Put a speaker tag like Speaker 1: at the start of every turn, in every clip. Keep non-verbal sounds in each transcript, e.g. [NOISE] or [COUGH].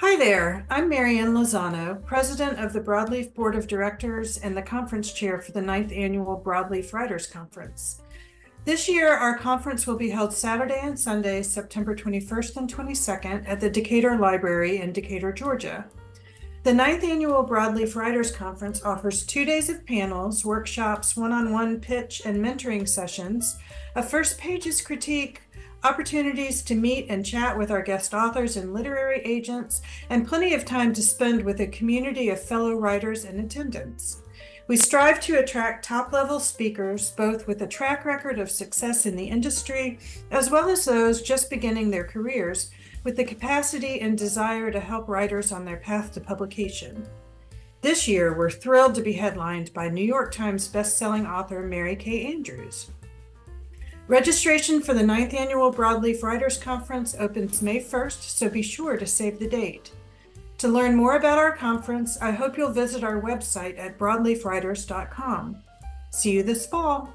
Speaker 1: Hi there, I'm Marianne Lozano, President of the Broadleaf Board of Directors and the Conference Chair for the ninth Annual Broadleaf Writers Conference. This year, our conference will be held Saturday and Sunday, September 21st and 22nd at the Decatur Library in Decatur, Georgia. The ninth annual Broadleaf Writers Conference offers two days of panels, workshops, one on one pitch and mentoring sessions, a first pages critique, opportunities to meet and chat with our guest authors and literary agents, and plenty of time to spend with a community of fellow writers in attendance. We strive to attract top level speakers, both with a track record of success in the industry, as well as those just beginning their careers, with the capacity and desire to help writers on their path to publication. This year, we're thrilled to be headlined by New York Times bestselling author Mary Kay Andrews. Registration for the 9th Annual Broadleaf Writers Conference opens May 1st, so be sure to save the date. To learn more about our conference, I hope you'll visit our website at broadleafwriters.com. See you this fall.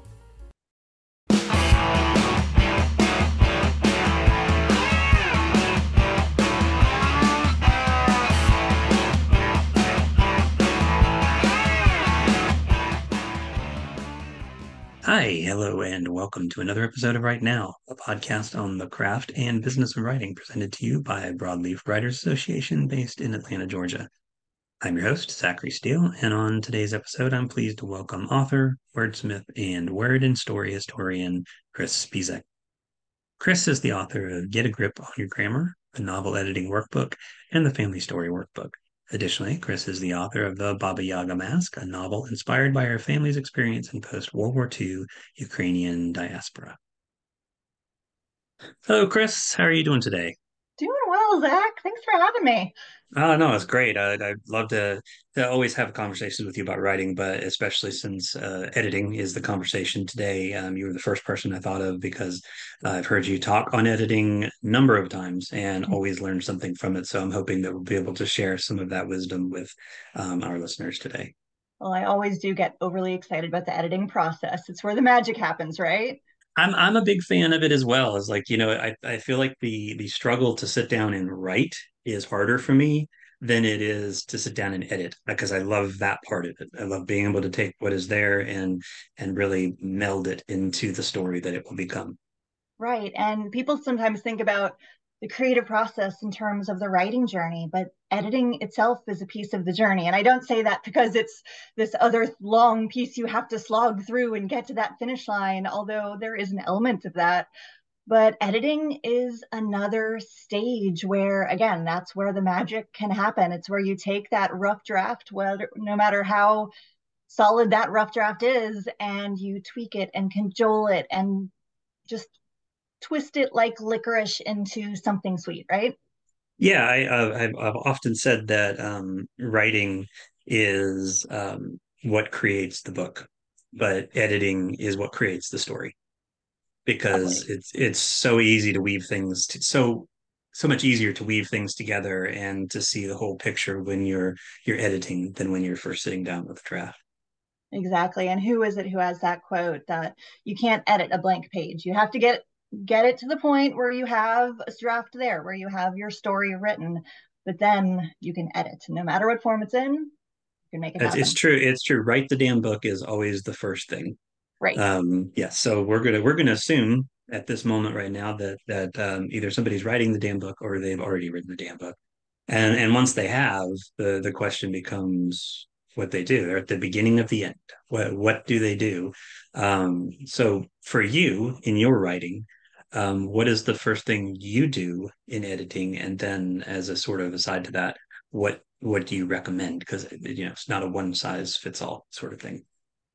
Speaker 2: Hi, hello, and welcome to another episode of Write Now, a podcast on the craft and business of writing presented to you by Broadleaf Writers Association based in Atlanta, Georgia. I'm your host, Zachary Steele, and on today's episode, I'm pleased to welcome author, wordsmith, and word and story historian Kris Spisak. Kris is the author of Get a Grip on Your Grammar, a novel editing workbook, and the Family Story Workbook. Additionally, Kris is the author of The Baba Yaga Mask, a novel inspired by her family's experience in post World War II Ukrainian diaspora. Hello, Kris. How are you doing today?
Speaker 3: Doing well, Zach. Thanks for having me.
Speaker 2: Oh, no, it's great. I, I'd love to, to always have conversations with you about writing, but especially since uh, editing is the conversation today. Um, you were the first person I thought of because I've heard you talk on editing a number of times and mm-hmm. always learned something from it. So I'm hoping that we'll be able to share some of that wisdom with um, our listeners today.
Speaker 3: Well, I always do get overly excited about the editing process. It's where the magic happens, right?
Speaker 2: I'm I'm a big fan of it as well. As like you know, I I feel like the the struggle to sit down and write is harder for me than it is to sit down and edit because I love that part of it. I love being able to take what is there and and really meld it into the story that it will become.
Speaker 3: Right. And people sometimes think about the creative process in terms of the writing journey, but editing itself is a piece of the journey. And I don't say that because it's this other long piece you have to slog through and get to that finish line, although there is an element of that. But editing is another stage where, again, that's where the magic can happen. It's where you take that rough draft, whether no matter how solid that rough draft is, and you tweak it and cajole it and just twist it like licorice into something sweet, right?
Speaker 2: Yeah, I, have I've often said that um, writing is um, what creates the book, but editing is what creates the story because Definitely. it's it's so easy to weave things to, so so much easier to weave things together and to see the whole picture when you're you're editing than when you're first sitting down with a draft
Speaker 3: exactly and who is it who has that quote that you can't edit a blank page you have to get get it to the point where you have a draft there where you have your story written but then you can edit no matter what form it's in you can make it
Speaker 2: it's, it's true it's true write the damn book is always the first thing
Speaker 3: Right.
Speaker 2: Um, yeah. So we're gonna we're gonna assume at this moment right now that that um, either somebody's writing the damn book or they've already written the damn book, and and once they have, the the question becomes what they do. They're at the beginning of the end. What what do they do? Um, so for you in your writing, um, what is the first thing you do in editing, and then as a sort of aside to that, what what do you recommend? Because you know it's not a one size fits all sort of thing.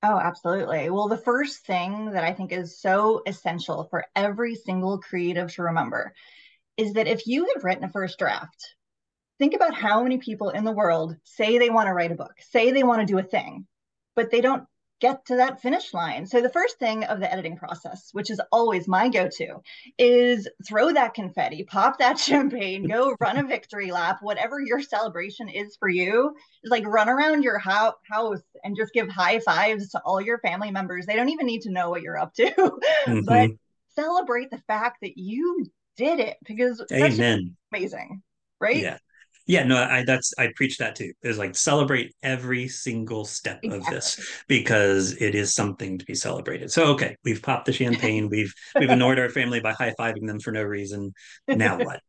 Speaker 3: Oh, absolutely. Well, the first thing that I think is so essential for every single creative to remember is that if you have written a first draft, think about how many people in the world say they want to write a book, say they want to do a thing, but they don't get to that finish line. So the first thing of the editing process, which is always my go-to, is throw that confetti, pop that [LAUGHS] champagne, go run a victory lap, whatever your celebration is for you. Just like run around your ho- house and just give high fives to all your family members. They don't even need to know what you're up to, [LAUGHS] mm-hmm. but celebrate the fact that you did it because
Speaker 2: Amen.
Speaker 3: amazing, right?
Speaker 2: Yeah Yeah, no, I that's I preach that too. Is like celebrate every single step exactly. of this because it is something to be celebrated. So okay, we've popped the champagne, we've we've annoyed our family by high fiving them for no reason. Now what?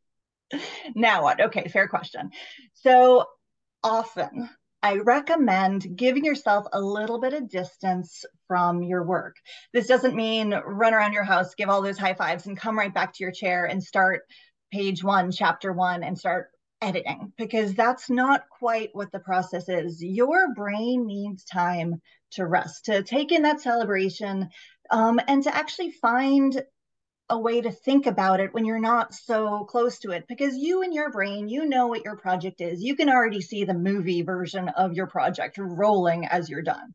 Speaker 2: [LAUGHS]
Speaker 3: now what? Okay, fair question. So often I recommend giving yourself a little bit of distance from your work. This doesn't mean run around your house, give all those high fives, and come right back to your chair and start page one, chapter one, and start editing, because that's not quite what the process is. Your brain needs time to rest, to take in that celebration, um, and to actually find a way to think about it when you're not so close to it because you and your brain you know what your project is you can already see the movie version of your project rolling as you're done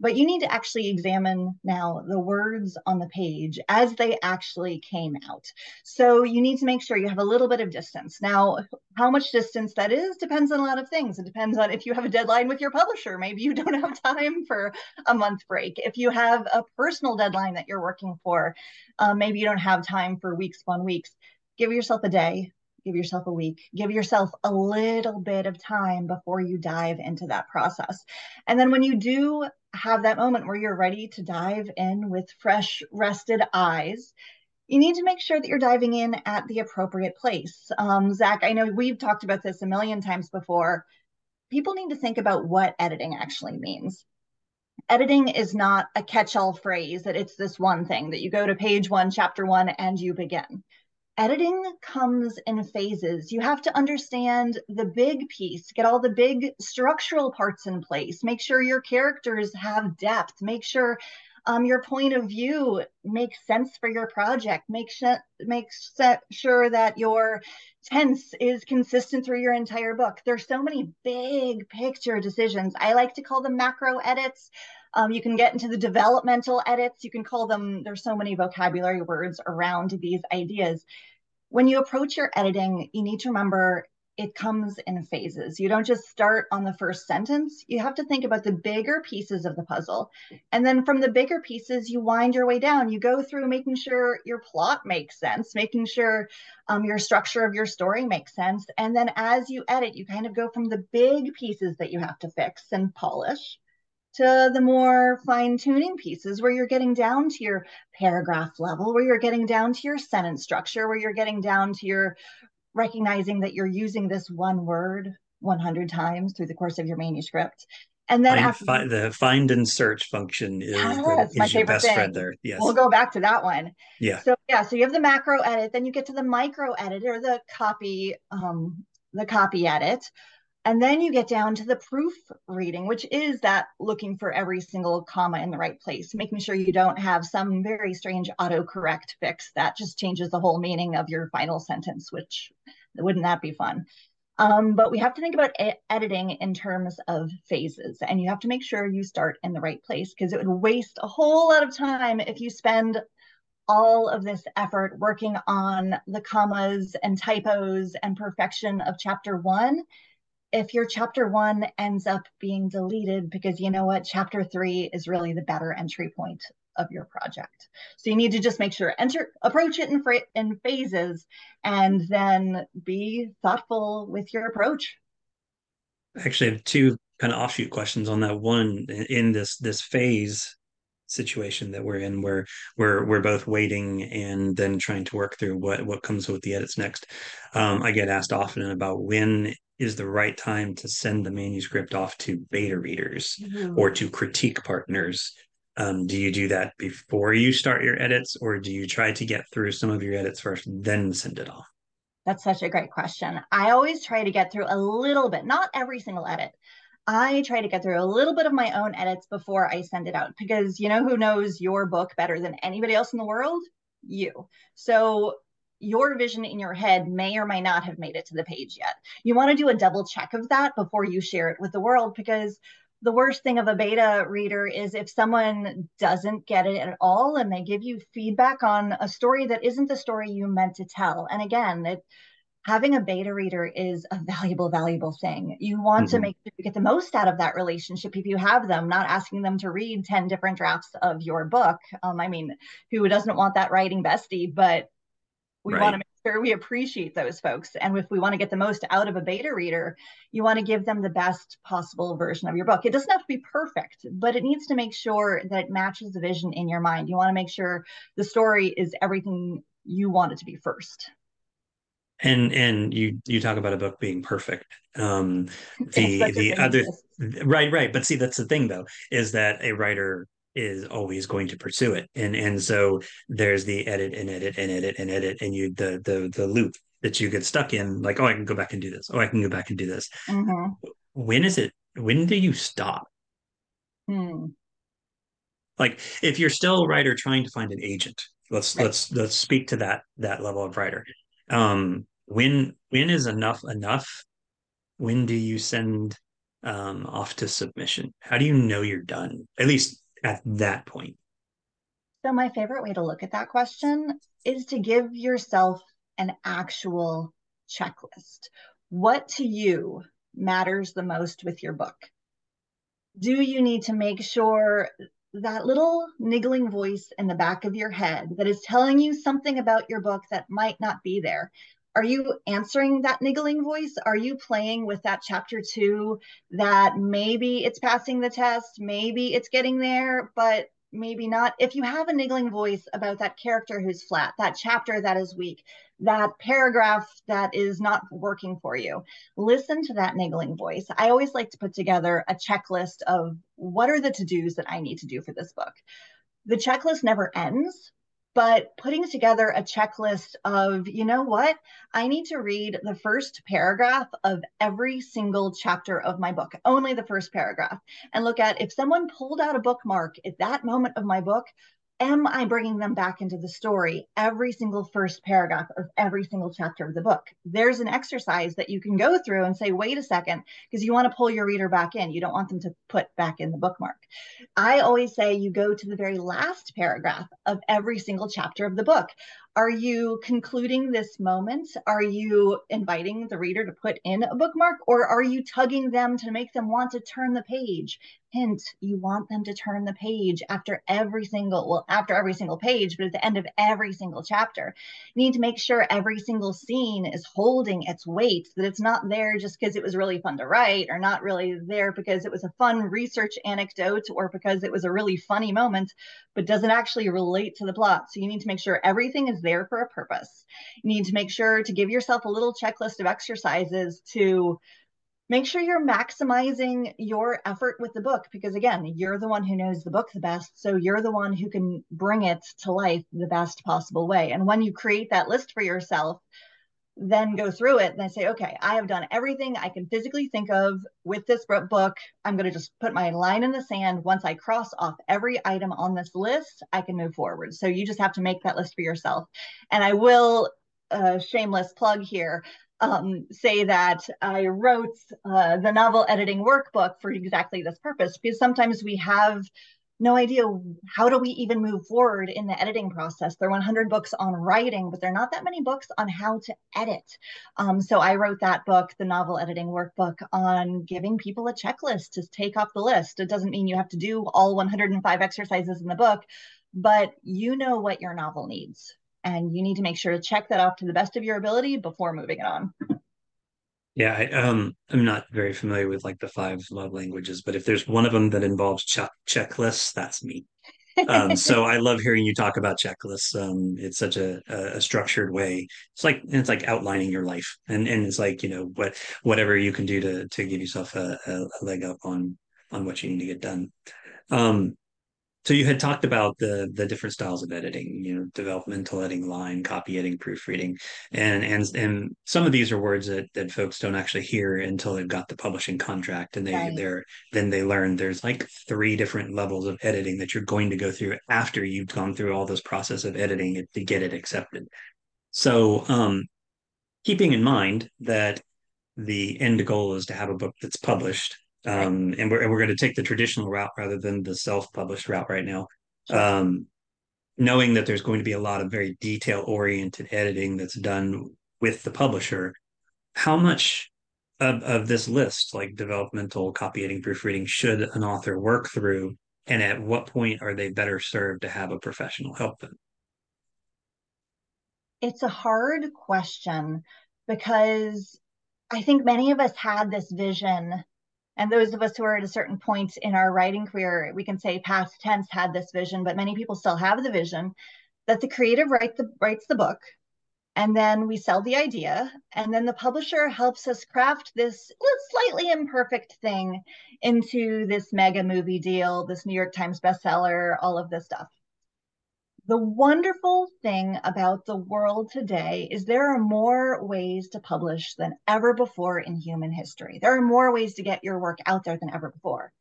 Speaker 3: but you need to actually examine now the words on the page as they actually came out. So you need to make sure you have a little bit of distance. Now, how much distance that is depends on a lot of things. It depends on if you have a deadline with your publisher. Maybe you don't have time for a month break. If you have a personal deadline that you're working for, uh, maybe you don't have time for weeks upon weeks. Give yourself a day, give yourself a week, give yourself a little bit of time before you dive into that process. And then when you do have that moment where you're ready to dive in with fresh, rested eyes, you need to make sure that you're diving in at the appropriate place. Um, Zach, I know we've talked about this a million times before. People need to think about what editing actually means. Editing is not a catch all phrase that it's this one thing that you go to page one, chapter one, and you begin editing comes in phases. You have to understand the big piece, get all the big structural parts in place, make sure your characters have depth, make sure um, your point of view makes sense for your project, make, sh- make sure that your tense is consistent through your entire book. There's so many big picture decisions. I like to call them macro edits. Um, you can get into the developmental edits. You can call them, there's so many vocabulary words around these ideas. When you approach your editing, you need to remember it comes in phases. You don't just start on the first sentence. You have to think about the bigger pieces of the puzzle. And then from the bigger pieces, you wind your way down. You go through making sure your plot makes sense, making sure um, your structure of your story makes sense. And then as you edit, you kind of go from the big pieces that you have to fix and polish to the more fine tuning pieces where you're getting down to your paragraph level, where you're getting down to your sentence structure, where you're getting down to your recognizing that you're using this one word 100 times through the course of your manuscript. And then
Speaker 2: find, after find, the find and search function is, yes, the, is your best thing. friend there. Yes.
Speaker 3: We'll go back to that one.
Speaker 2: Yeah.
Speaker 3: So yeah, so you have the macro edit, then you get to the micro edit or the copy, um, the copy edit, and then you get down to the proof reading, which is that looking for every single comma in the right place, making sure you don't have some very strange autocorrect fix that just changes the whole meaning of your final sentence, which wouldn't that be fun? Um, but we have to think about e editing in terms of phases, and you have to make sure you start in the right place because it would waste a whole lot of time if you spend all of this effort working on the commas and typos and perfection of chapter one if your chapter one ends up being deleted because you know what? Chapter three is really the better entry point of your project. So you need to just make sure enter approach it in, in phases and then be thoughtful with your approach.
Speaker 2: Actually I have two kind of offshoot questions on that. One in this this phase situation that we're in where we're we're both waiting and then trying to work through what what comes with the edits next. Um, i get asked often about when is the right time to send the manuscript off to beta readers mm-hmm. or to critique partners. Um, do you do that before you start your edits or do you try to get through some of your edits first then send it off?
Speaker 3: That's such a great question. I always try to get through a little bit not every single edit I try to get through a little bit of my own edits before I send it out because you know who knows your book better than anybody else in the world? You. So your vision in your head may or may not have made it to the page yet. You want to do a double check of that before you share it with the world because the worst thing of a beta reader is if someone doesn't get it at all and they give you feedback on a story that isn't the story you meant to tell. And again, it having a beta reader is a valuable, valuable thing. You want mm-hmm. to make sure you get the most out of that relationship if you have them, not asking them to read 10 different drafts of your book. Um, I mean, who doesn't want that writing bestie? But we right. want to make sure we appreciate those folks. And if we want to get the most out of a beta reader, you want to give them the best possible version of your book. It doesn't have to be perfect, but it needs to make sure that it matches the vision in your mind. You want to make sure the story is everything you want it to be first
Speaker 2: and and you you talk about a book being perfect. Um [LAUGHS] the the other right right. But see that's the thing though is that a writer is always going to pursue it. And and so there's the edit and edit and edit and edit and you the the the loop that you get stuck in like oh i can go back and do this. Oh i can go back and do this. Mm-hmm. when is it when do you stop? Hmm. like if you're still a writer trying to find an agent let's right. let's let's speak to that that level of writer um when when is enough enough? When do you send um off to submission? How do you know you're done at least at that point?
Speaker 3: So my favorite way to look at that question is to give yourself an actual checklist. What to you matters the most with your book? Do you need to make sure that little niggling voice in the back of your head that is telling you something about your book that might not be there. Are you answering that niggling voice? Are you playing with that chapter two that maybe it's passing the test, maybe it's getting there, but maybe not. If you have a niggling voice about that character who's flat, that chapter that is weak, that paragraph that is not working for you. Listen to that niggling voice. I always like to put together a checklist of what are the to dos that I need to do for this book. The checklist never ends, but putting together a checklist of, you know what, I need to read the first paragraph of every single chapter of my book, only the first paragraph, and look at if someone pulled out a bookmark at that moment of my book, am I bringing them back into the story every single first paragraph of every single chapter of the book? There's an exercise that you can go through and say, wait a second, because you want to pull your reader back in. You don't want them to put back in the bookmark. I always say you go to the very last paragraph of every single chapter of the book. Are you concluding this moment? Are you inviting the reader to put in a bookmark or are you tugging them to make them want to turn the page? Hint, you want them to turn the page after every single, well, after every single page, but at the end of every single chapter. You need to make sure every single scene is holding its weight, that it's not there just because it was really fun to write or not really there because it was a fun research anecdote or because it was a really funny moment, but doesn't actually relate to the plot. So you need to make sure everything is there for a purpose. You need to make sure to give yourself a little checklist of exercises to make sure you're maximizing your effort with the book because again you're the one who knows the book the best so you're the one who can bring it to life the best possible way and when you create that list for yourself then go through it and say okay i have done everything i can physically think of with this book. I'm going to just put my line in the sand. Once i cross off every item on this list i can move forward. So you just have to make that list for yourself. And i will uh, shameless plug here um, say that I wrote uh, the novel editing workbook for exactly this purpose because sometimes we have no idea how do we even move forward in the editing process. There are 100 books on writing but there are not that many books on how to edit. Um, so i wrote that book the novel editing workbook on giving people a checklist to take off the list. It doesn't mean you have to do all 105 exercises in the book but you know what your novel needs and you need to make sure to check that off to the best of your ability before moving it on.
Speaker 2: Yeah, I, um, I'm not very familiar with like the five love languages, but if there's one of them that involves ch- checklists, that's me. um, [LAUGHS] so I love hearing you talk about checklists. Um, it's such a, a, structured way. It's like it's like outlining your life, and and it's like you know what whatever you can do to to give yourself a, a leg up on on what you need to get done. Um, so you had talked about the the different styles of editing, you know, developmental editing, line, copy editing, proofreading, and and and some of these are words that that folks don't actually hear until they've got the publishing contract, and they right. they're then they learn there's like three different levels of editing that you're going to go through after you've gone through all this process of editing it to get it accepted. So, um, keeping in mind that the end goal is to have a book that's published um, and we're and we're going to take the traditional route rather than the self-published route right now. Um, knowing that there's going to be a lot of very detail-oriented editing that's done with the publisher, how much of, of this list, like developmental copy editing, proofreading, should an author work through, and at what point are they better served to have a professional help them?
Speaker 3: it's a hard question because I think many of us had this vision and those of us who are at a certain point in our writing career, we can say past tense had this vision, but many people still have the vision that the creative write the, writes the book, and then we sell the idea, and then the publisher helps us craft this slightly imperfect thing into this mega movie deal, this New York Times bestseller, all of this stuff. The wonderful thing about the world today is there are more ways to publish than ever before in human history. There are more ways to get your work out there than ever before.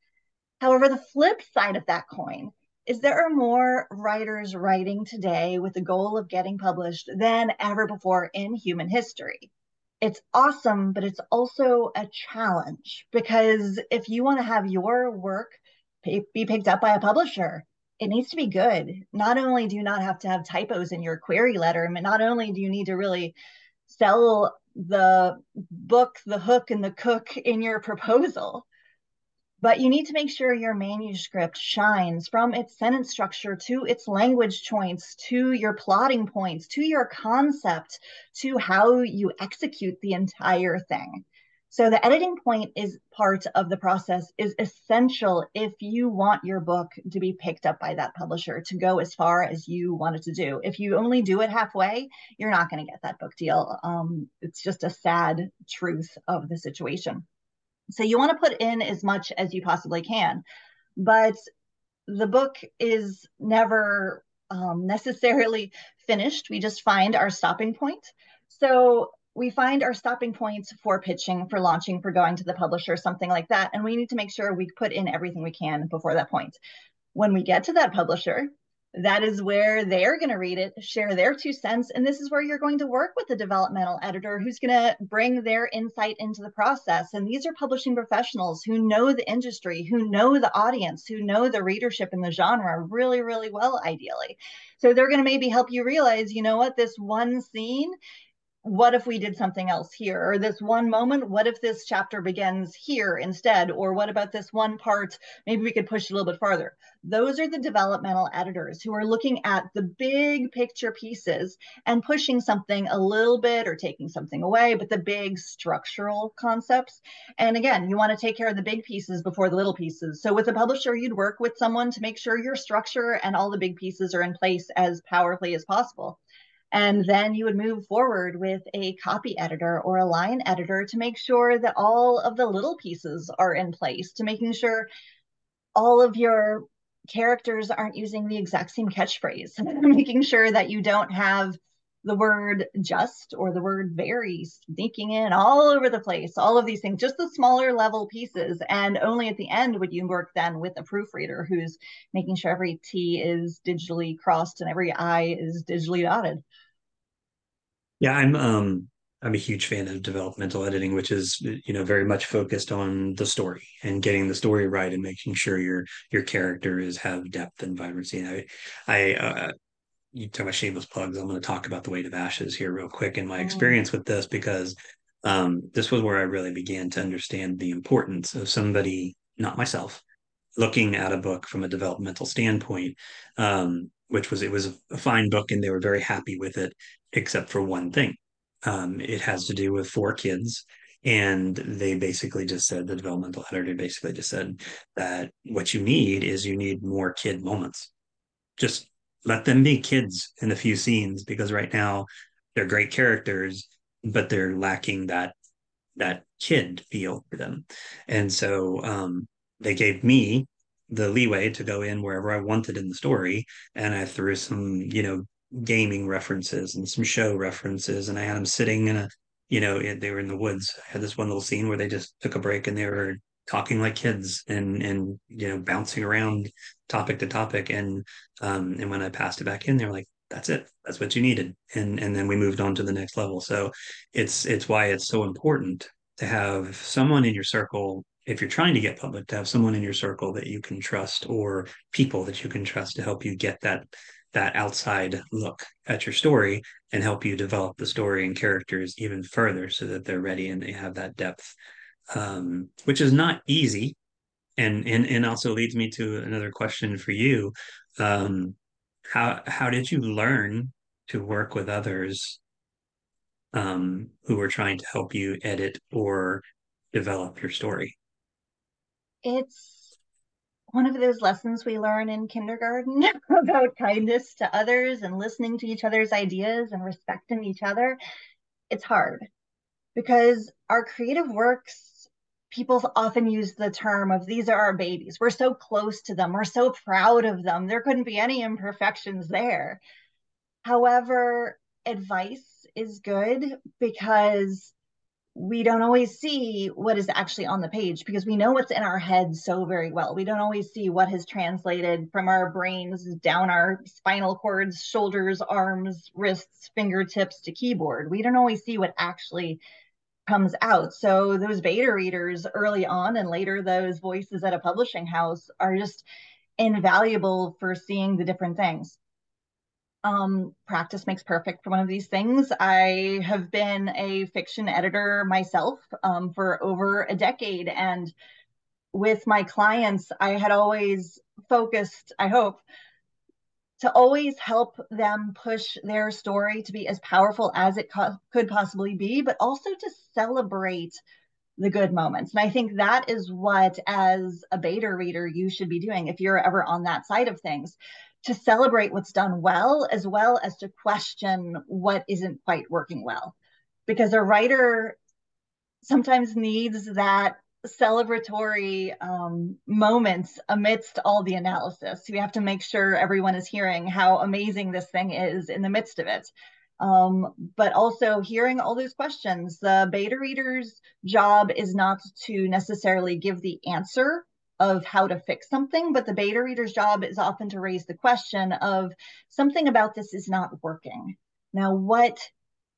Speaker 3: However, the flip side of that coin is there are more writers writing today with the goal of getting published than ever before in human history. It's awesome, but it's also a challenge because if you want to have your work be picked up by a publisher, it needs to be good. Not only do you not have to have typos in your query letter, but not only do you need to really sell the book, the hook, and the cook in your proposal, but you need to make sure your manuscript shines from its sentence structure to its language choice to your plotting points to your concept to how you execute the entire thing. So the editing point is part of the process is essential if you want your book to be picked up by that publisher to go as far as you want it to do. If you only do it halfway, you're not going to get that book deal. Um, it's just a sad truth of the situation. So you want to put in as much as you possibly can, but the book is never um, necessarily finished. We just find our stopping point. So we find our stopping points for pitching, for launching, for going to the publisher, something like that. And we need to make sure we put in everything we can before that point. When we get to that publisher, that is where they're going to read it, share their two cents. And this is where you're going to work with the developmental editor who's going to bring their insight into the process. And these are publishing professionals who know the industry, who know the audience, who know the readership and the genre really, really well, ideally. So they're going to maybe help you realize, you know what, this one scene what if we did something else here? Or this one moment what if this chapter begins here instead? Or what about this one part? Maybe we could push a little bit farther. Those are the developmental editors who are looking at the big picture pieces and pushing something a little bit or taking something away but the big structural concepts. And again you want to take care of the big pieces before the little pieces. So with a publisher you'd work with someone to make sure your structure and all the big pieces are in place as powerfully as possible and then you would move forward with a copy editor or a line editor to make sure that all of the little pieces are in place, to making sure all of your characters aren't using the exact same catchphrase, [LAUGHS] making sure that you don't have the word just or the word very sneaking in all over the place, all of these things, just the smaller level pieces. And only at the end would you work then with a proofreader who's making sure every T is digitally crossed and every I is digitally dotted.
Speaker 2: Yeah, I'm um I'm a huge fan of developmental editing, which is you know very much focused on the story and getting the story right and making sure your your characters have depth and vibrancy. And I I uh, you talk about shameless plugs. I'm going to talk about the weight of ashes here real quick and my mm. experience with this because um, this was where I really began to understand the importance of somebody, not myself, looking at a book from a developmental standpoint um, which was it was a fine book and they were very happy with it, except for one thing. Um, it has to do with four kids. And they basically just said, the developmental editor basically just said that what you need is you need more kid moments. Just let them be kids in a few scenes because right now they're great characters, but they're lacking that that kid feel for them. And so um, they gave me the leeway to go in wherever I wanted in the story. And I threw some, you know, gaming references and some show references. And I had them sitting in a, you know, they were in the woods. I had this one little scene where they just took a break and they were talking like kids and and you know bouncing around topic to topic and um and when I passed it back in they were like that's it that's what you needed and and then we moved on to the next level so it's it's why it's so important to have someone in your circle if you're trying to get public to have someone in your circle that you can trust or people that you can trust to help you get that that outside look at your story and help you develop the story and characters even further so that they're ready and they have that depth um, which is not easy and and and also leads me to another question for you um, how how did you learn to work with others um, who were trying to help you edit or develop your story?
Speaker 3: It's one of those lessons we learn in kindergarten [LAUGHS] about kindness to others and listening to each other's ideas and respecting each other. It's hard because our creative works, people often use the term of these are our babies. We're so close to them. We're so proud of them. There couldn't be any imperfections there. However, advice is good because we don't always see what is actually on the page because we know what's in our heads so very well. We don't always see what has translated from our brains down our spinal cords, shoulders, arms, wrists, fingertips to keyboard. We don't always see what actually comes out. So those beta readers early on and later those voices at a publishing house are just invaluable for seeing the different things um, practice makes perfect for one of these things. I have been a fiction editor myself um, for over a decade. And with my clients, I had always focused, I hope, to always help them push their story to be as powerful as it co- could possibly be, but also to celebrate the good moments. And I think that is what, as a beta reader, you should be doing if you're ever on that side of things to celebrate what's done well as well as to question what isn't quite working well. Because a writer sometimes needs that celebratory um, moments amidst all the analysis. We have to make sure everyone is hearing how amazing this thing is in the midst of it. Um, but also hearing all those questions. The beta reader's job is not to necessarily give the answer of how to fix something, but the beta reader's job is often to raise the question of something about this is not working. Now, what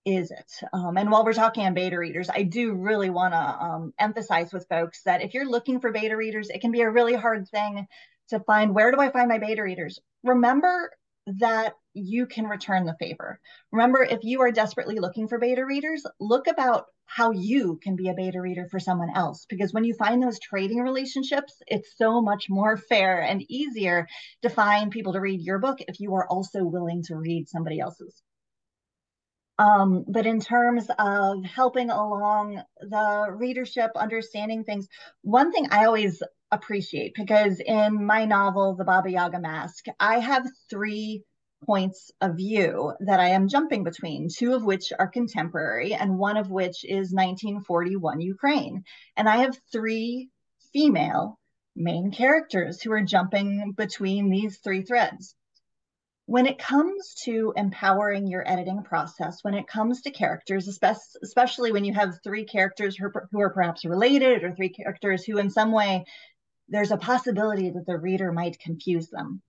Speaker 3: is it? Um, and while we're talking on beta readers, I do really want to um, emphasize with folks that if you're looking for beta readers, it can be a really hard thing to find where do I find my beta readers? Remember that you can return the favor. Remember, if you are desperately looking for beta readers, look about how you can be a beta reader for someone else. Because when you find those trading relationships, it's so much more fair and easier to find people to read your book if you are also willing to read somebody else's. Um, but in terms of helping along the readership, understanding things, one thing I always appreciate because in my novel, The Baba Yaga Mask, I have three points of view that I am jumping between, two of which are contemporary and one of which is 1941 Ukraine. And I have three female main characters who are jumping between these three threads. When it comes to empowering your editing process, when it comes to characters, especially when you have three characters who are perhaps related or three characters who, in some way, there's a possibility that the reader might confuse them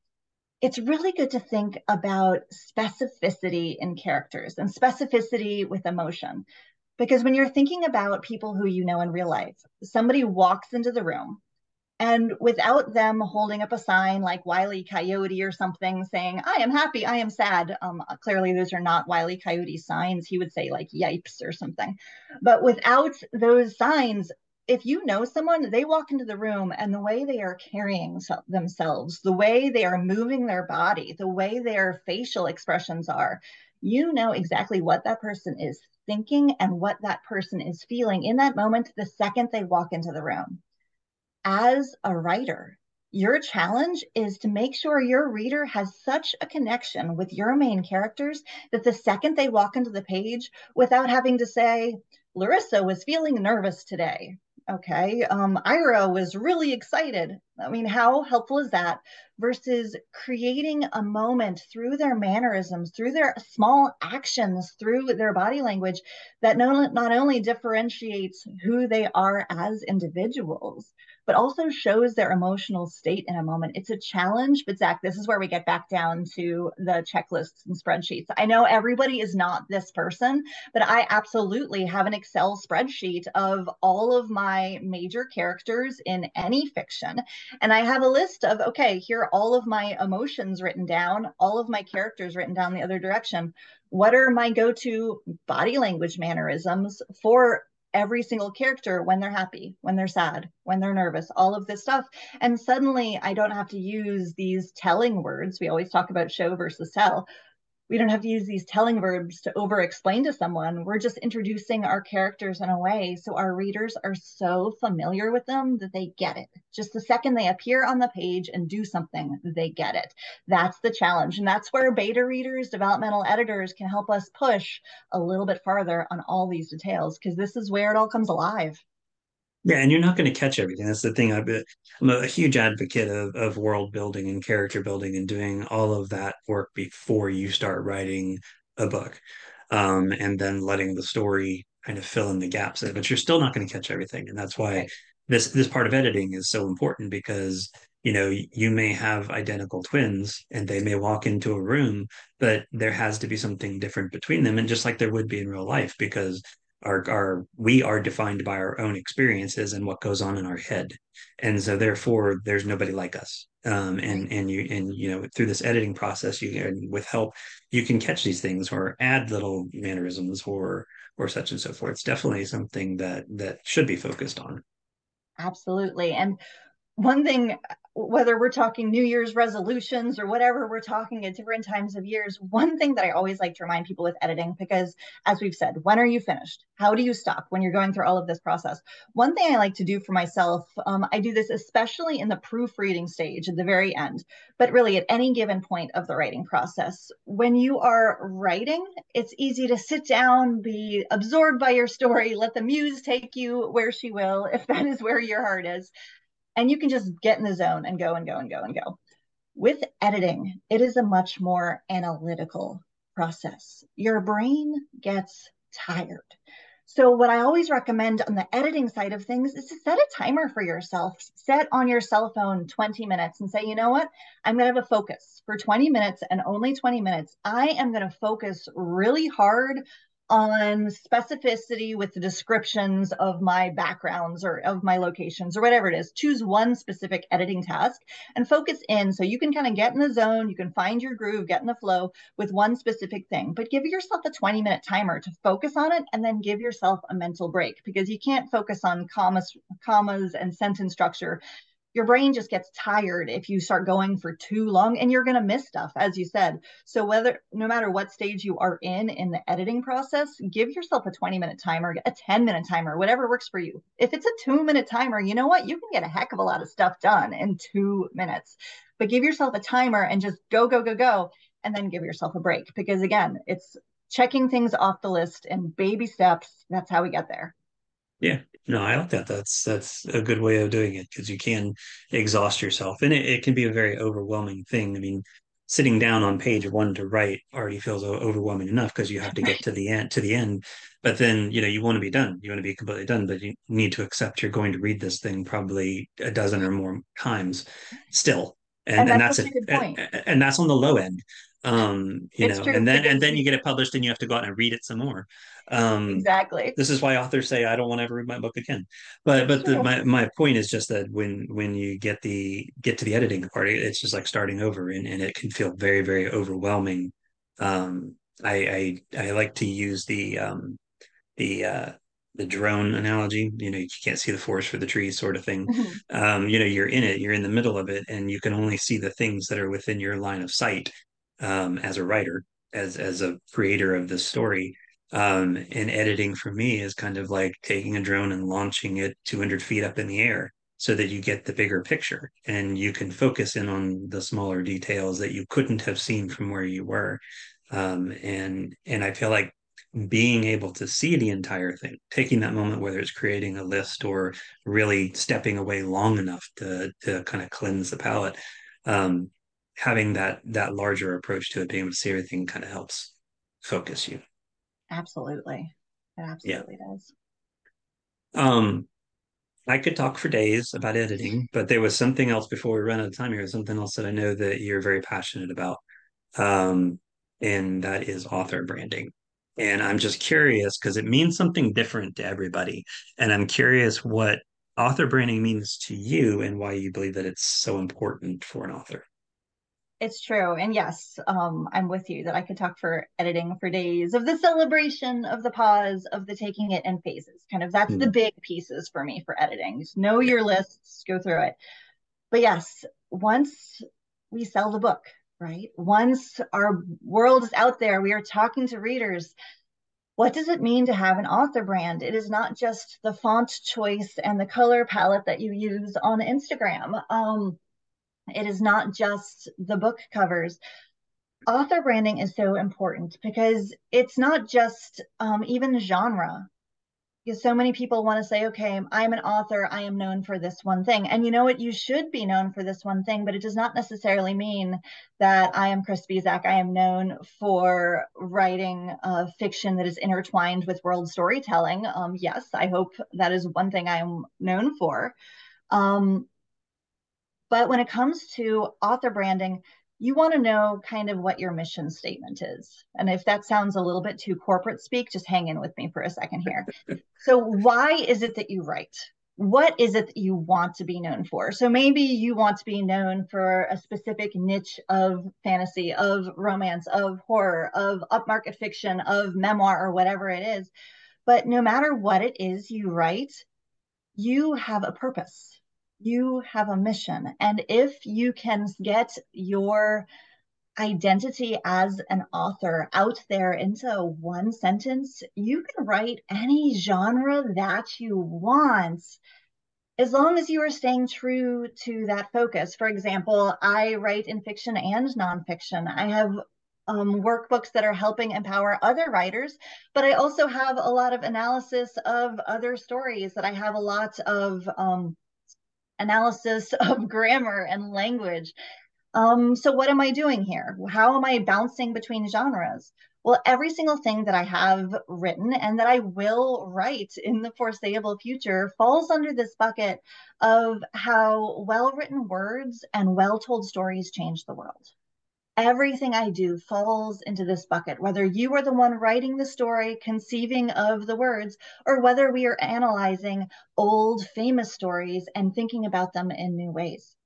Speaker 3: it's really good to think about specificity in characters and specificity with emotion. Because when you're thinking about people who you know in real life, somebody walks into the room and without them holding up a sign like Wiley Coyote or something saying, I am happy, I am sad. Um, clearly, those are not Wiley Coyote signs. He would say, like, yipes or something. But without those signs, if you know someone, they walk into the room and the way they are carrying themselves, the way they are moving their body, the way their facial expressions are, you know exactly what that person is thinking and what that person is feeling in that moment the second they walk into the room. As a writer, your challenge is to make sure your reader has such a connection with your main characters that the second they walk into the page, without having to say, Larissa was feeling nervous today, Okay. Um, Ira was really excited. I mean, how helpful is that versus creating a moment through their mannerisms, through their small actions, through their body language that not, not only differentiates who they are as individuals, but also shows their emotional state in a moment. It's a challenge, but Zach, this is where we get back down to the checklists and spreadsheets. I know everybody is not this person, but I absolutely have an Excel spreadsheet of all of my major characters in any fiction. And I have a list of, okay, here are all of my emotions written down, all of my characters written down the other direction. What are my go to body language mannerisms for every single character when they're happy, when they're sad, when they're nervous, all of this stuff. And suddenly I don't have to use these telling words. We always talk about show versus tell. We don't have to use these telling verbs to over explain to someone. We're just introducing our characters in a way so our readers are so familiar with them that they get it. Just the second they appear on the page and do something, they get it. That's the challenge. And that's where beta readers, developmental editors can help us push a little bit farther on all these details because this is where it all comes alive.
Speaker 2: Yeah, and you're not going to catch everything. That's the thing. I'm a huge advocate of, of world building and character building and doing all of that work before you start writing a book, um, and then letting the story kind of fill in the gaps. But you're still not going to catch everything, and that's why this this part of editing is so important because you know you may have identical twins and they may walk into a room, but there has to be something different between them, and just like there would be in real life, because our our we are defined by our own experiences and what goes on in our head. And so therefore there's nobody like us. Um, and and you and you know through this editing process you can with help you can catch these things or add little mannerisms or or such and so forth. It's definitely something that that should be focused on.
Speaker 3: Absolutely. And one thing whether we're talking New Year's resolutions or whatever we're talking at different times of years, one thing that I always like to remind people with editing, because as we've said, when are you finished? How do you stop when you're going through all of this process? One thing I like to do for myself, um, I do this especially in the proofreading stage at the very end, but really at any given point of the writing process. When you are writing, it's easy to sit down, be absorbed by your story, let the muse take you where she will, if that is where your heart is and you can just get in the zone and go and go and go and go. With editing, it is a much more analytical process. Your brain gets tired. So, what I always recommend on the editing side of things is to set a timer for yourself. Set on your cell phone 20 minutes and say, you know what? I'm going to have a focus for 20 minutes and only 20 minutes. I am going to focus really hard on specificity with the descriptions of my backgrounds or of my locations or whatever it is. Choose one specific editing task and focus in so you can kind of get in the zone, you can find your groove, get in the flow with one specific thing. But give yourself a 20 minute timer to focus on it and then give yourself a mental break because you can't focus on commas, commas and sentence structure your brain just gets tired if you start going for too long and you're going to miss stuff as you said. So whether no matter what stage you are in in the editing process give yourself a 20 minute timer a 10 minute timer whatever works for you. If it's a 2 minute timer you know what? You can get a heck of a lot of stuff done in 2 minutes. But give yourself a timer and just go go go go and then give yourself a break because again it's checking things off the list and baby steps. That's how we get there.
Speaker 2: Yeah, no, I like that. That's that's a good way of doing it because you can exhaust yourself, and it, it can be a very overwhelming thing. I mean, sitting down on page one to write already feels overwhelming enough because you have to get to the end to the end. But then you know you want to be done. You want to be completely done, but you need to accept you're going to read this thing probably a dozen or more times still, and, and that's, and that's a, and, and that's on the low end um you it's know true. and then and then you get it published and you have to go out and read it some more.
Speaker 3: Um exactly.
Speaker 2: this is why authors say i don't want to ever read my book again. But but the, my, my point is just that when when you get the get to the editing part it's just like starting over and, and it can feel very very overwhelming. Um i i i like to use the um the uh the drone analogy you know you can't see the forest for the trees sort of thing. Mm-hmm. um you know you're in it you're in the middle of it and you can only see the things that are within your line of sight um, as a writer, as as a creator of the story. Um, and editing for me is kind of like taking a drone and launching it 200 feet up in the air so that you get the bigger picture and you can focus in on the smaller details that you couldn't have seen from where you were. Um, and and I feel like being able to see the entire thing, taking that moment, whether it's creating a list or really stepping away long enough to to kind of cleanse the palette, um, having that that larger approach to it, being able to see everything kind of helps focus you.
Speaker 3: Absolutely. It absolutely yeah. does.
Speaker 2: Um I could talk for days about editing, but there was something else before we run out of time here, something else that I know that you're very passionate about. Um, and that is author branding. And I'm just curious because it means something different to everybody. And I'm curious what author branding means to you and why you believe that it's so important for an author.
Speaker 3: It's true. And yes, um, I'm with you that I could talk for editing for days of the celebration, of the pause, of the taking it in phases. Kind of that's mm. the hmm. big pieces for me for editing. Just know your lists, go through it. But yes, once we sell the book, right? Once our world is out there, we are talking to readers. What does it mean to have an author brand? It is not just the font choice and the color palette that you use on Instagram. Um, it is not just the book covers. Author branding is so important because it's not just um, even genre because so many people want to say, okay, I'm an author. I am known for this one thing. And you know what? You should be known for this one thing, but it does not necessarily mean that I am Kris Spisak. I am known for writing uh, fiction that is intertwined with world storytelling. Um, yes, I hope that is one thing I am known for. Um, but when it comes to author branding, you want to know kind of what your mission statement is. And if that sounds a little bit too corporate speak, just hang in with me for a second here. [LAUGHS] so, why is it that you write? What is it that you want to be known for? So, maybe you want to be known for a specific niche of fantasy, of romance, of horror, of upmarket fiction, of memoir, or whatever it is. But no matter what it is you write, you have a purpose you have a mission. And if you can get your identity as an author out there into one sentence, you can write any genre that you want as long as you are staying true to that focus. For example, I write in fiction and nonfiction. I have um, workbooks that are helping empower other writers, but I also have a lot of analysis of other stories that I have a lot of um, analysis [LAUGHS] of grammar and language. Um, so, what am I doing here? How am I bouncing between genres? Well, every single thing that I have written and that I will write in the foreseeable future falls under this bucket of how well written words and well told stories change the world everything I do falls into this bucket, whether you are the one writing the story, conceiving of the words, or whether we are analyzing old famous stories and thinking about them in new ways.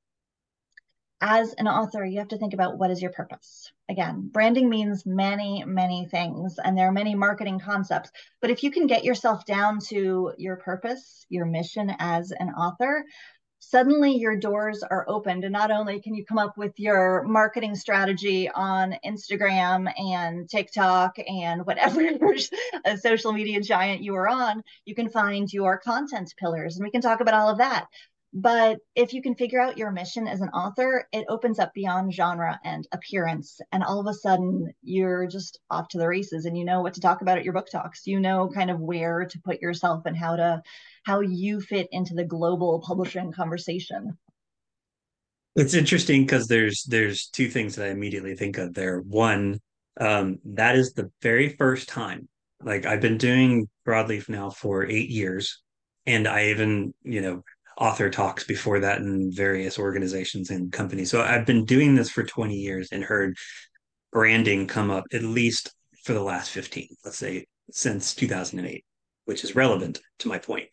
Speaker 3: As an author, you have to think about what is your purpose. Again, branding means many, many things, and there are many marketing concepts. But if you can get yourself down to your purpose, your mission as an author, suddenly your doors are opened and not only can you come up with your marketing strategy on instagram and tiktok and whatever [LAUGHS] social media giant you are on you can find your content pillars and we can talk about all of that but if you can figure out your mission as an author, it opens up beyond genre and appearance. And all of a sudden, you're just off to the races and you know what to talk about at your book talks. You know kind of where to put yourself and how to how you fit into the global publishing conversation.
Speaker 2: It's interesting because there's there's two things that I immediately think of there. One, um, that is the very first time. Like I've been doing broadleaf now for eight years, and I even you know author talks before that in various organizations and companies. So I've been doing this for 20 years and heard branding come up at least for the last 15, let's say since 2008, which is relevant to my point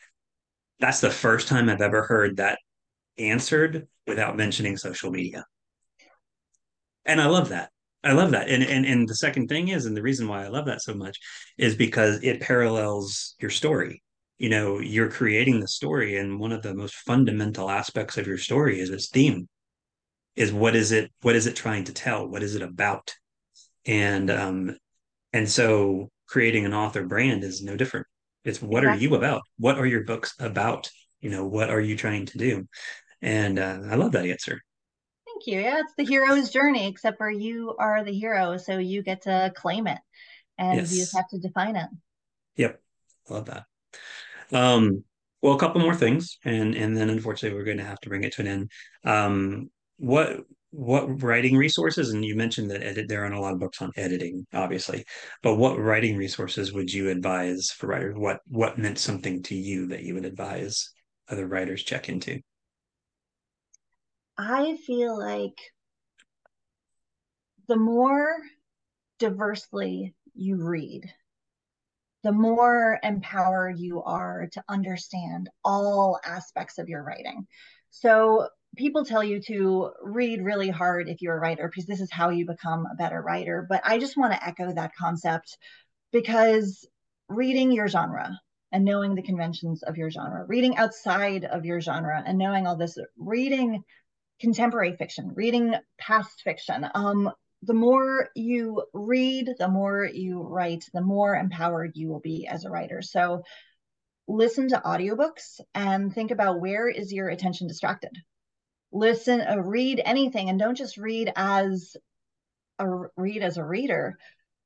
Speaker 2: that's the first time I've ever heard that answered without mentioning social media. And I love that. I love that. And and and the second thing is, and the reason why I love that so much is because it parallels your story. You know, you're creating the story, and one of the most fundamental aspects of your story is its theme. Is what is it? What is it trying to tell? What is it about? And um, and so creating an author brand is no different. It's what exactly. are you about? What are your books about? You know, what are you trying to do? And uh, I love that answer.
Speaker 3: Thank you. Yeah, it's the hero's journey, except for you are the hero, so you get to claim it, and yes. you just have to define it.
Speaker 2: Yep, love that. Um, well, a couple more things, and and then unfortunately we're going to have to bring it to an end. Um, what what writing resources and you mentioned that edit there aren't a lot of books on editing obviously but what writing resources would you advise for writers? What what meant something to you that you would advise other writers check into?
Speaker 3: I feel like the more diversely you read the more empowered you are to understand all aspects of your writing. So people tell you to read really hard if you're a writer because this is how you become a better writer. But I just want to echo that concept because reading your genre and knowing the conventions of your genre, reading outside of your genre and knowing all this, reading contemporary fiction, reading past fiction. Um, the more you read, the more you write, the more empowered you will be as a writer. So listen to audiobooks and think about where is your attention distracted. Listen, uh, read anything, and don't just read as a read as a reader.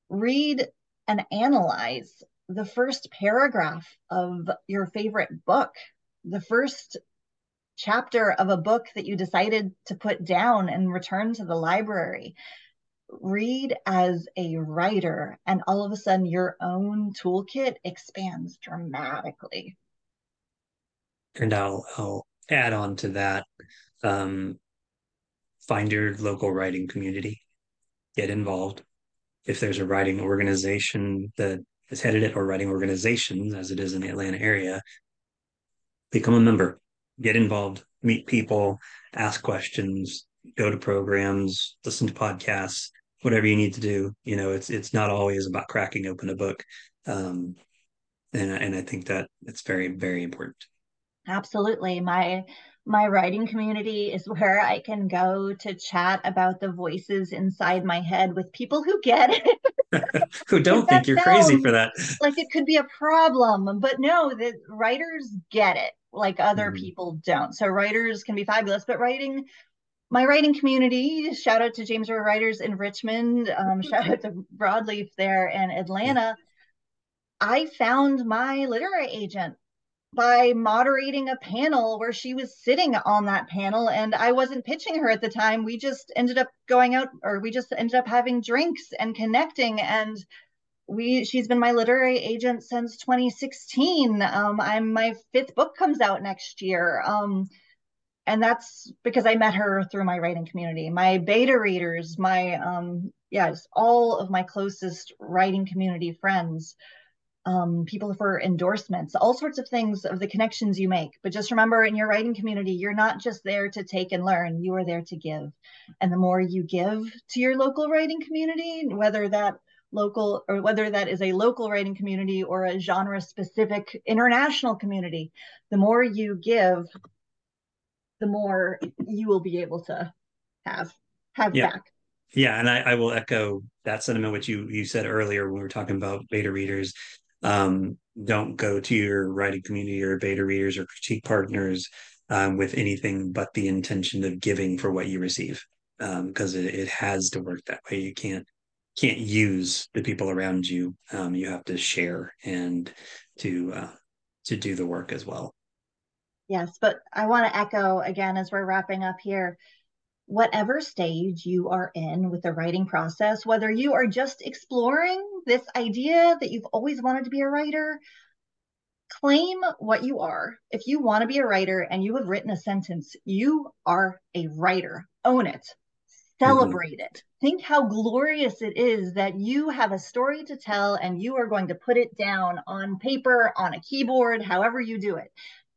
Speaker 3: Read and analyze the first paragraph of your favorite book, the first chapter of a book that you decided to put down and return to the library. Read as a writer, and all of a sudden, your own toolkit expands dramatically.
Speaker 2: And I'll, I'll add on to that um, find your local writing community, get involved. If there's a writing organization that is headed it or writing organizations, as it is in the Atlanta area, become a member. Get involved, meet people, ask questions, go to programs, listen to podcasts, whatever you need to do. You know, it's it's not always about cracking open a book, um, and and I think that it's very very important.
Speaker 3: Absolutely, my my writing community is [LAUGHS] where I can go to chat about the voices inside my head with people who get it. [LAUGHS] [LAUGHS]
Speaker 2: who don't think you're crazy for that.
Speaker 3: Like it could be a problem, but no, the writers get it like other mm-hmm. people don't. So writers can be fabulous, but writing my writing community, shout out to James River Writers in Richmond, um, shout out to Broadleaf there in Atlanta. I found my literary agent by moderating a panel where she was sitting on that panel and I wasn't pitching her at the time. We just ended up going out or we just ended up having drinks and connecting and we she's been my literary agent since 2016 um, i'm my fifth book comes out next year. Um, and that's because i met her through my writing community my beta readers my um, yes all of my closest writing community friends um, people for endorsements all sorts of things of the connections you make. But just remember in your writing community you're not just there to take and learn you are there to give. And the more you give to your local writing community whether that local or whether that is a local writing community or a genre specific international community the more you give the more you will be able to have have
Speaker 2: yeah.
Speaker 3: back.
Speaker 2: Yeah and I, I will echo that sentiment which you you said earlier when we were talking about beta readers um, don't go to your writing community or beta readers or critique partners um, with anything but the intention of giving for what you receive because um, it, it has to work that way you can't can't use the people around you. Um, you have to share and to uh, to do the work as well.
Speaker 3: Yes, but I want to echo again as we're wrapping up here. Whatever stage you are in with the writing process, whether you are just exploring this idea that you've always wanted to be a writer, claim what you are. If you want to be a writer and you have written a sentence, you are a writer. Own it. Mm-hmm. celebrate mm-hmm. it. Think how glorious it is that you have a story to tell and you are going to put it down on paper, on a keyboard, however you do it.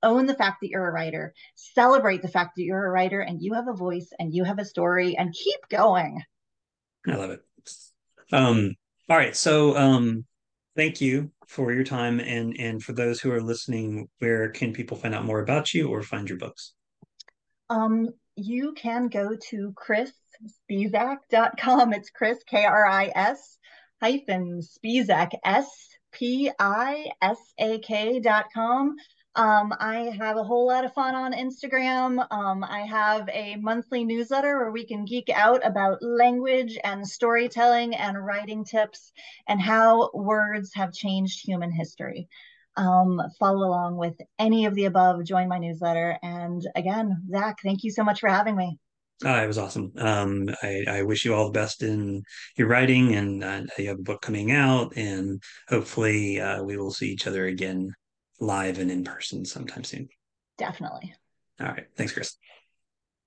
Speaker 3: Own the fact that you're a writer, celebrate the fact that you're a writer and you have a voice and you have a story and keep going.
Speaker 2: I love it. Um, all right. So um, thank you for your time and and for those who are listening, where can people find out more about you or find your books?
Speaker 3: Um, you can go to Kris spisak.com. It's Kris, K R I S hyphen Spisak, S P I S A K.com. Um, I have a whole lot of fun on Instagram. Um, I have a monthly newsletter where we can geek out about language and storytelling and writing tips and how words have changed human history. Um, follow along with any of the above, join my newsletter. And again, Zach, thank you so much for having me.
Speaker 2: Oh, it was awesome. Um, I, I, wish you all the best in your writing, and uh, you have a book coming out, and hopefully uh, we will see each other again live and in person sometime soon.
Speaker 3: Definitely.
Speaker 2: All right. Thanks, Kris.